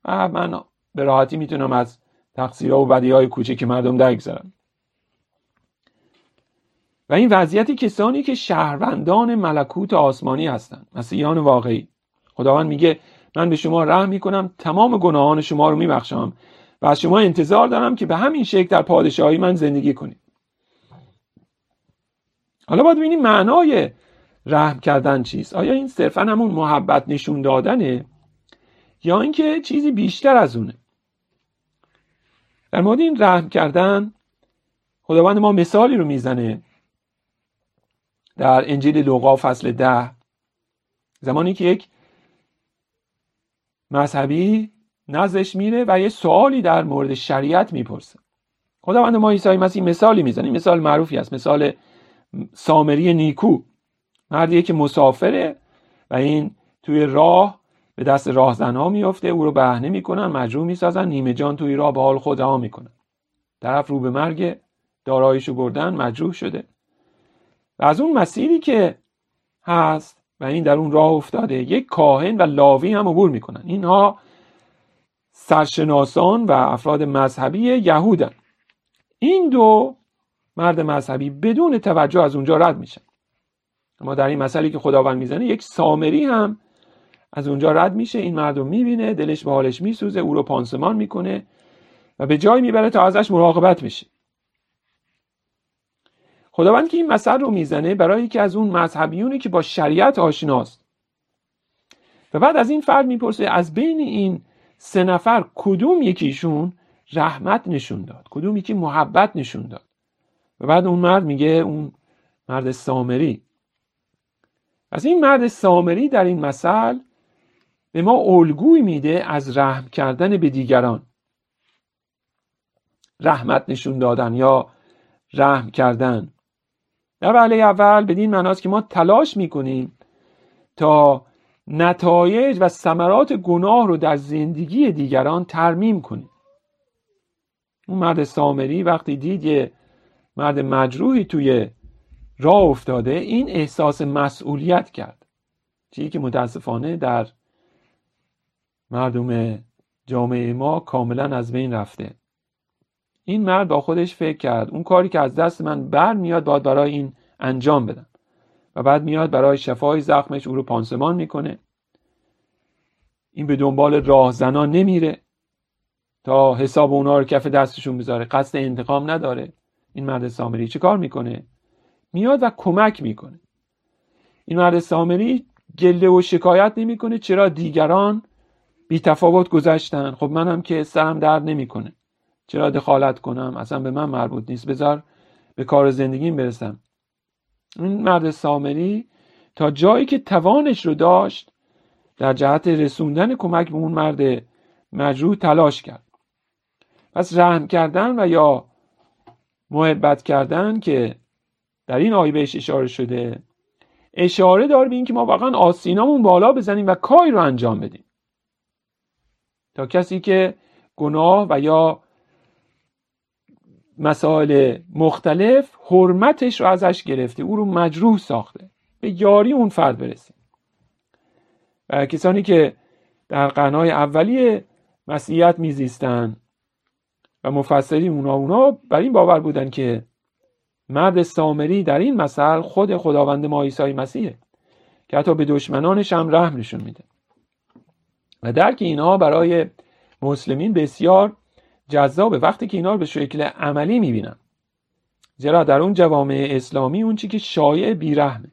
من به راحتی می‌تونم از تقصیرها و بدی های کوچک مردم درگذرم. و این وضعیت کسانی که شهروندان ملکوت آسمانی هستند. مسیحیان واقعی. خداوند میگه من به شما رحم می‌کنم. تمام گناهان شما رو میبخشم. و از شما انتظار دارم که به همین شکل در پادشاهی من زندگی کنید. حالا باید ببینیم معنای رحم کردن چیست. آیا این صرفا همون محبت نشون دادنه یا اینکه چیزی بیشتر از اونه؟ در مورد این رحم کردن خداوند ما مثالی رو می‌زنه در انجیل لوقا فصل ده زمانی که یک مذهبی نزدش میره و یه سوالی در مورد شریعت می‌پرسه. خداوند ما عیسی مسیح مثالی می‌زنه. مثال معروفی است. مثال سامری نیکو. مردیه که مسافره و این توی راه به دست راهزنها میفته او رو بهنه می‌کنن مجروح می‌سازن. نیمه جان توی راه به حال خود رها می‌کنن طرف رو به مرگ داراییشو بردن مجروح شده. و از اون مسیری که هست و این در اون راه افتاده یک کاهن و لاوی هم عبور می‌کنن. اینها سرشناسان و افراد مذهبی یهودن. این دو مرد مذهبی بدون توجه از اونجا رد میشن. اما در این مسئله که خداوند می‌زنه یک سامری هم از اونجا رد میشه. این مرد رو می‌بینه دلش به حالش میسوزه او رو پانسمان می‌کنه و به جای می‌بره تا ازش مراقبت بشه. خداوند که این مثل رو می‌زنه برای که از اون مذهبیونی که با شریعت آشناست. و بعد از این فرد می‌پرسه از بین این سه نفر کدوم یکیشون رحمت نشون داد؟ کدوم یکی محبت نشون داد؟ و بعد اون مرد میگه اون مرد سامری. از این مرد سامری در این مثل به ما الگوی میده از رحم کردن به دیگران. رحمت نشون دادن یا رحم کردن. در وعله اول بدین معناست که ما تلاش می‌کنیم تا نتایج و ثمرات گناه رو در زندگی دیگران ترمیم کنیم. اون مرد سامری وقتی دید یه مرد مجروحی توی راه افتاده این احساس مسئولیت کرد. چیزی که متاسفانه در مردم جامعه ما کاملا از بین رفته. این مرد با خودش فکر کرد اون کاری که از دست من بر میاد باید برای این انجام بدم. و بعد میاد برای شفای زخمش او رو پانسمان می‌کنه. این به دنبال راهزنان نمیره. تا حساب اونا رو کف دستشون بذاره. قصد انتقام نداره. این مرد سامری چه کار می‌کنه؟ میاد و کمک می‌کنه. این مرد سامری گله و شکایت نمی‌کنه چرا دیگران بی تفاوت گذشتن. خب منم که سرم درد نمی‌کنه. چرا دخالت کنم؟ اصلا به من مربوط نیست. بذار به کار زندگیم برسم. این مرد سامری تا جایی که توانش رو داشت در جهت رسوندن کمک به اون مرد مجروح تلاش کرد. پس رحم کردن و یا محبت کردن که در این آیه بهش اشاره شده اشاره داره به اینکه ما واقعا آسینامون بالا بزنیم و کاری رو انجام بدیم. تا کسی که گناه و یا مسائل مختلف حرمتش رو ازش گرفته او رو مجروح ساخته. به یاری اون فرد برسیم و کسانی که در قرنهای اولیه مسیحیت میزیستن و مفسری اونا اونا بر این باور بودن که مرد سامری در این مثل خود خداوند ما عیسی مسیحه که حتی به دشمنانش هم رحم نشون میده. و درک اینها برای مسلمین بسیار جذابه. وقتی که اینا رو به شکل عملی می‌بینن زیرا در اون جوامع اسلامی اون چی که شایع بیرحمه.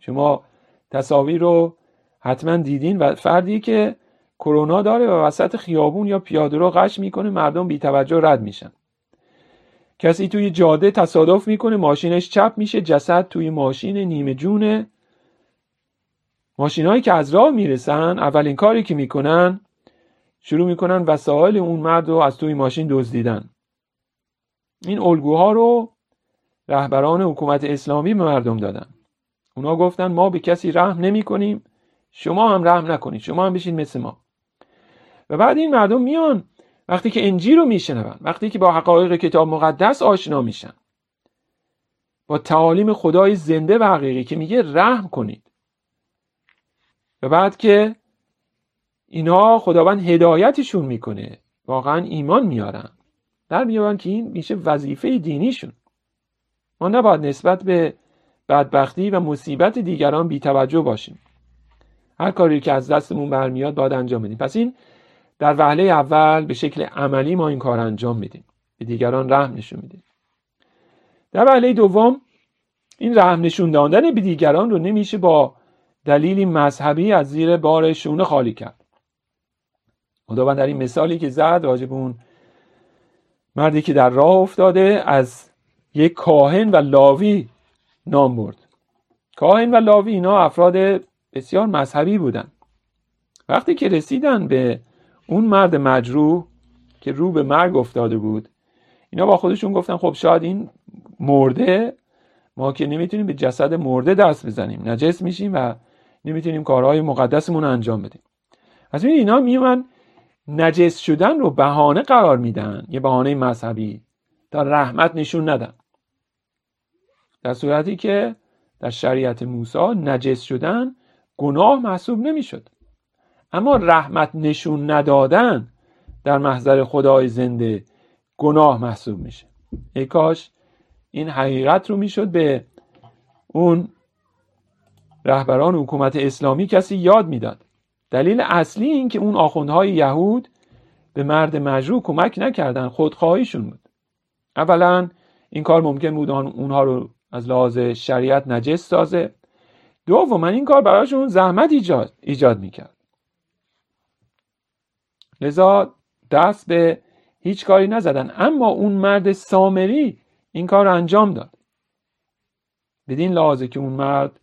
شما تصاویر رو حتما دیدین و فردی که کرونا داره و وسط خیابون یا پیاده رو قش می‌کنه مردم بی توجه رد میشن. کسی توی جاده تصادف می‌کنه ماشینش چپ میشه جسد توی ماشین نیمه جونه. ماشینهایی که از راه می‌رسن اولین کاری که می‌کنن شروع می‌کنن وسایل اون مرد رو از توی ماشین دزدیدن. این الگوها رو رهبران حکومت اسلامی به مردم دادن. اونا گفتن ما به کسی رحم نمی کنیم شما هم رحم نکنید شما هم بشین مثل ما. و بعد این مردم میان وقتی که انجیل رو میشنون وقتی که با حقایق کتاب مقدس آشنا میشن. با تعالیم خدای زنده و حقیقی که میگه رحم کنید. و بعد که اینها خداوند هدایتشون می‌کنه. واقعا ایمان میارن. در میارن که این میشه وظیفه دینیشون. ما نباید نسبت به بدبختی و مصیبت دیگران بیتوجه باشیم. هر کاری که از دستمون برمیاد باید انجام بدیم. پس این در وهله اول به شکل عملی ما این کار انجام میدیم. به دیگران رحم نشون میدیم. در وهله دوم این رحم نشون دادن به دیگران رو نمیشه با دلیلی مذهبی از زیر بار شونه خالی کرد. خداوند در این مثالی که زد راجب اون مردی که در راه افتاده از یک کاهن و لاوی نام برد. کاهن و لاوی اینا افراد بسیار مذهبی بودن. وقتی که رسیدن به اون مرد مجروح که رو به مرگ افتاده بود اینا با خودشون گفتن خب شاید این مرده ما که نمی‌تونیم به جسد مرده دست بزنیم نجس میشیم و نمی‌تونیم کارهای مقدسمون انجام بدیم. از این اینا میومن نجس شدن رو بهانه قرار میدن. یه بهانه مذهبی. تا رحمت نشون ندن. در صورتی که در شریعت موسی نجس شدن گناه محسوب نمی‌شد. اما رحمت نشون ندادن در محضر خدای زنده گناه محسوب میشه. ای کاش این حقیقت رو می‌شد به اون رهبران حکومت اسلامی کسی یاد می‌داد. دلیل اصلی این که اون آخوندهای یهود به مرد مجروع کمک نکردن خودخواهیشون بود. اولا این کار ممکن بود اونها رو از لحاظ شریعت نجس سازه. دوما این کار براشون زحمت ایجاد, ایجاد می‌کرد. لذا دست به هیچ کاری نزدن. اما اون مرد سامری این کار انجام داد. بدین لحاظه که اون مرد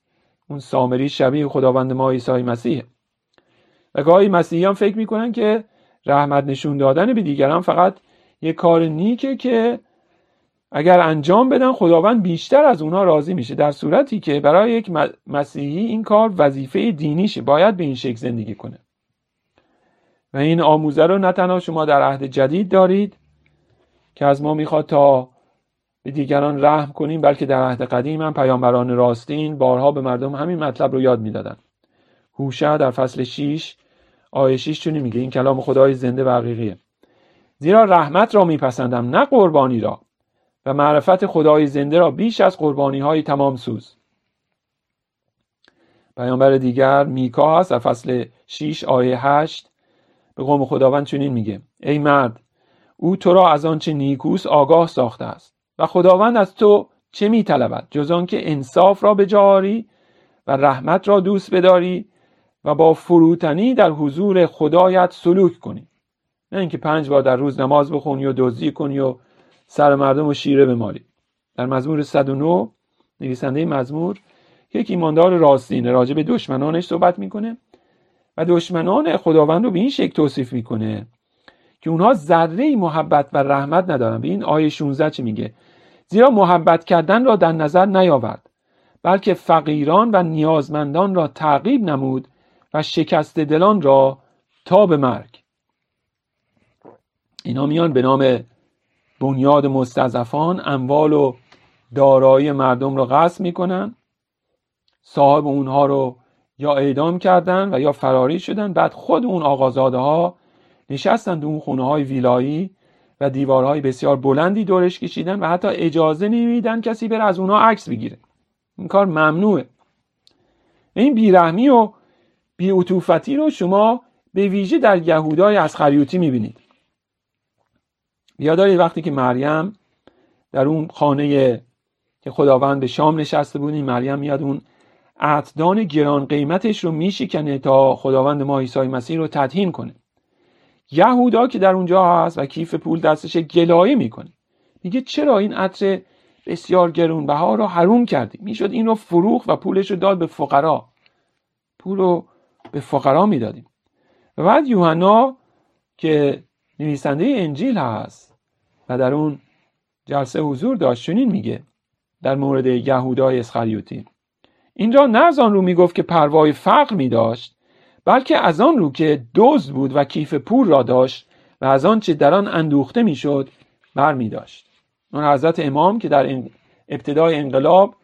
اون سامری شبیه خداوند ما عیسی مسیحه. و گاهی مسیحیان فکر می‌کنن که رحمت نشون دادن به دیگران فقط یه کار نیکه که اگر انجام بدن خداوند بیشتر از اونها راضی میشه. در صورتی که برای یک مسیحی این کار وظیفه دینیشه. باید به این شکل زندگی کنه. و این آموزه رو نه تنها شما در عهد جدید دارید که از ما می‌خواد تا به دیگران رحم کنیم بلکه در عهد قدیم هم پیامبران راستین بارها به مردم همین مطلب رو یاد می‌دادن. هوشه در فصل 6 آیه 6 چونی میگه؟ این کلام خدای زنده و حقیقیه. زیرا رحمت را میپسندم نه قربانی را. و معرفت خدای زنده را بیش از قربانی های تمام سوز. پیامبر دیگر میکا هست در فصل 6 آیه 8 به قوم خداوند چنین میگه. ای مرد او تو را از آنچه نیکوس آگاه ساخته است و خداوند از تو چه میطلبد؟ جز آنکه انصاف را بجاری و رحمت را دوست بداری و با فروتنی در حضور خدایت سلوک کنی. نه اینکه پنج بار در روز نماز بخونی و دزدی کنی و سر مردم و شیره بمالی. در مزمور 109 نویسنده مزمور یک ایماندار راستینه راجع به دشمنانش صحبت می‌کنه و دشمنان خداوند رو به این شکل توصیف می‌کنه که اونها ذره محبت و رحمت ندارن. به این آیه 16 چی میگه؟ زیرا محبت کردن را در نظر نیاورد بلکه فقیران و نیازمندان را تعقیب نمود و شکست دلان را تا به مرگ. اینا میان به نام بنیاد مستضعفان اموال و دارایی مردم رو غصب می‌کنن. صاحب اونها رو یا اعدام کردن و یا فراری شدن. بعد خود اون آقازاده ها نشستن تو اون خونه های ویلایی و دیوارهای بسیار بلندی دورش کشیدن و حتی اجازه نمیدن کسی بره از اونها عکس بگیره. این کار ممنوعه. این بیرحمی و بیعطوفتی رو شما به ویژه در یهودای از خریوتی می‌بینید وقتی که مریم در اون خانه که خداوند به شام نشسته بود این مریم میاد اون عطدان گران قیمتش رو میشکنه تا خداوند ما عیسی مسیح رو تدهین کنه. یهودا که در اونجا هست و کیف پول دستش گلایه می‌کنه. میگه چرا این عطر بسیار گرونبها رو حروم کردی؟ می‌شد این رو فروخ و پولش رو داد به فقرا. پول رو به فقرا می‌دادیم. و بعد یوحنا که نویسنده انجیل هست و در اون جلسه حضور داشت چنین میگه در مورد یهودای اسخریوتی اینجا نه از آن رو می‌گفت که پروای فقر میداشت بلکه از آن رو که دزد بود و کیف پول را داشت و از آنچه در آن اندوخته می‌شد بر می داشت اون حضرت امام که در ابتدای انقلاب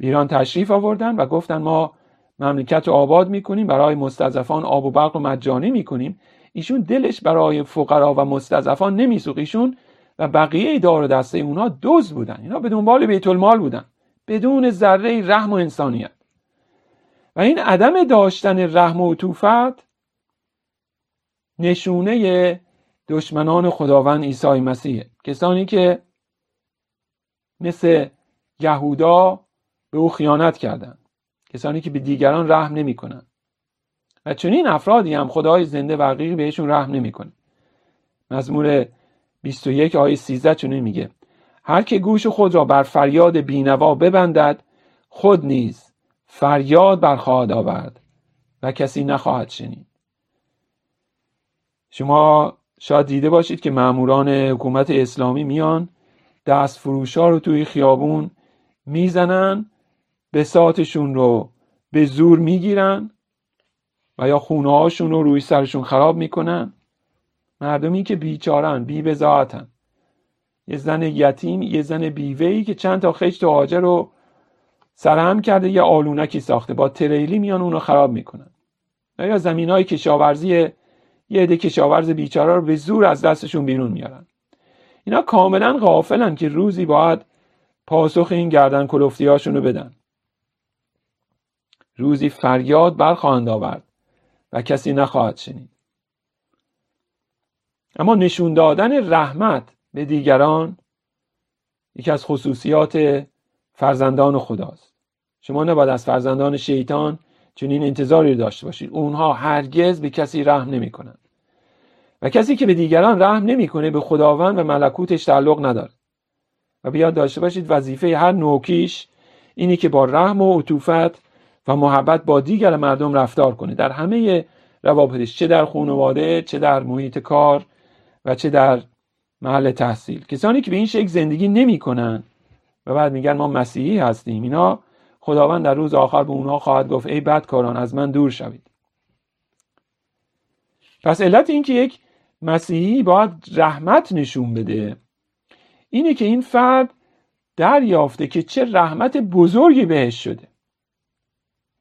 ایران تشریف آوردن و گفتن ما مملکت رو آباد می‌کنیم برای مستضعفان آب و برق رو مجانی می‌کنیم. ایشون دلش برای فقرا و مستضعفان نمیسوخت. ایشون و بقیه دار دسته اونها دوز بودن. اینا به دنبال بیت المال بودن. بدون ذره رحم و انسانیت. و این عدم داشتن رحم و عطوفت نشونه دشمنان خداوند عیسی مسیح کسانی که مثل یهودا به او خیانت کردند کسانی که به دیگران رحم نمی‌کنند و چنین افرادی هم خدای زنده و حقیقی بهشون رحم نمی‌کنه. مزمور 21 آیه 13 چنین میگه. هر که گوش خود را بر فریاد بینوا ببندد خود نیز فریاد برخواهد آورد و کسی نخواهد شنید. شما شاید دیده باشید که ماموران حکومت اسلامی میان دست فروشا رو توی خیابون می‌زنن ساعتشون رو به زور می‌گیرن و یا خونه رو روی سرشون خراب می‌کنن. مردمی که بیچارن بی بزاعتن یه زن یتیم یه زن بیوهی که چند تا خشت و حاجه رو سرهم کرده یه آلونکی ساخته. با تریلی میان اونو خراب می‌کنن. یا زمین های کشاورزی یه عده کشاورز بیچاره رو به زور از دستشون بیرون میارن. اینا کاملا غافلن که روزی باید پاسخ این گردن کلفتی رو بدن. روزی فریاد برخواهند آورد و کسی نخواهد شنید. اما نشون دادن رحمت به دیگران یکی از خصوصیات فرزندان خداست. شما نباید از فرزندان شیطان چنین انتظاری داشته باشید. اونها هرگز به کسی رحم نمی‌کنند و کسی که به دیگران رحم نمی‌کنه به خداوند و ملکوتش تعلق نداره. و بیاد داشته باشید وظیفه هر نوکیش اینی که با رحم و عطوفت و محبت با دیگر مردم رفتار کنه. در همه روابطش چه در خانواده چه در محیط کار و چه در محل تحصیل. کسانی که به این شکل زندگی نمی‌کنن و بعد میگن ما مسیحی هستیم اینا خداوند در روز آخر به اونها خواهد گفت ای بدکاران از من دور شوید. پس علت اینکه یک مسیحی باید رحمت نشون بده اینه که این فرد دریافته که چه رحمت بزرگی بهش شده.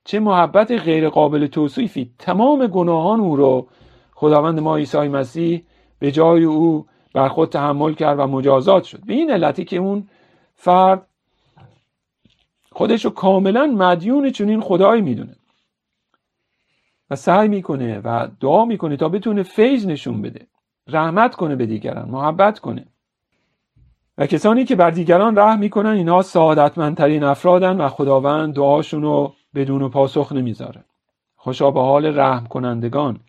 چه محبت غیر قابل توصیفی. تمام گناهان او رو خداوند ما عیسی مسیح به جای او بر خود تحمل کرد و مجازات شد. به این علتی که اون فرد خودش رو کاملا مدیون چنین خدایی می‌دونه و سعی می‌کنه و دعا می‌کنه تا بتونه فیض نشون بده رحمت کنه به دیگران محبت کنه. و کسانی که بر دیگران رحم می‌کنن اینها سعادتمندترین افرادن و خداوند دعاشون رو بدون پاسخ نمی‌ذاره. خوشا به حال رحم کنندگان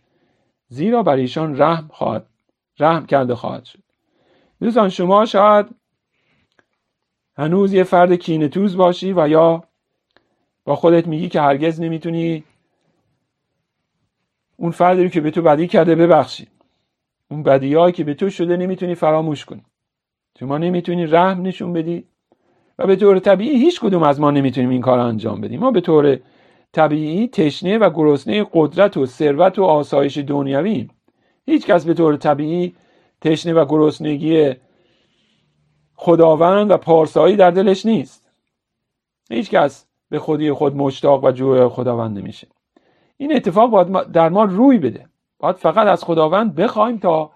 زیرا بر ایشان رحم خواهد رحم کرده خواهد شد. دوستان شما شاید هنوز یه فرد کینتوز باشی و یا با خودت میگی که هرگز نمی‌تونی اون فردی رو که به تو بدی کرده ببخشی. اون بدیهایی که به تو شده نمی‌تونی فراموش کنی. شما نمی‌تونی رحم نشون بدی. و به طور طبیعی هیچ کدوم از ما نمی‌تونیم این کار انجام بدیم. ما به طور طبیعی تشنه و گرسنه قدرت و ثروت و آسایش دنیوی هیچ کس به طور طبیعی تشنه و گرسنگی خداوند و پارسایی در دلش نیست. هیچ کس به خودی خود مشتاق و جوی خداوند نمیشه. این اتفاق باید در ما روی بده. باید فقط از خداوند بخوایم تا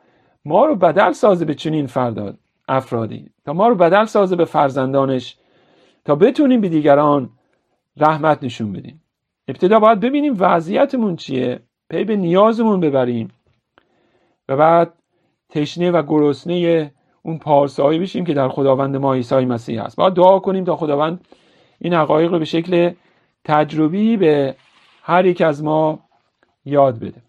ما رو بدل سازه به چنین فرداد افرادی. تا ما رو بدل سازه به فرزندانش. تا بتونیم به دیگران رحمت نشون بدیم. ابتدا باید ببینیم وضعیتمون چیه. پی به نیازمون ببریم. و بعد تشنه و گرسنه اون پارسایی بشیم که در خداوند ما عیسی مسیح هست. باید دعا کنیم تا خداوند این حقایق رو به شکل تجربی به هر یک از ما یاد بده.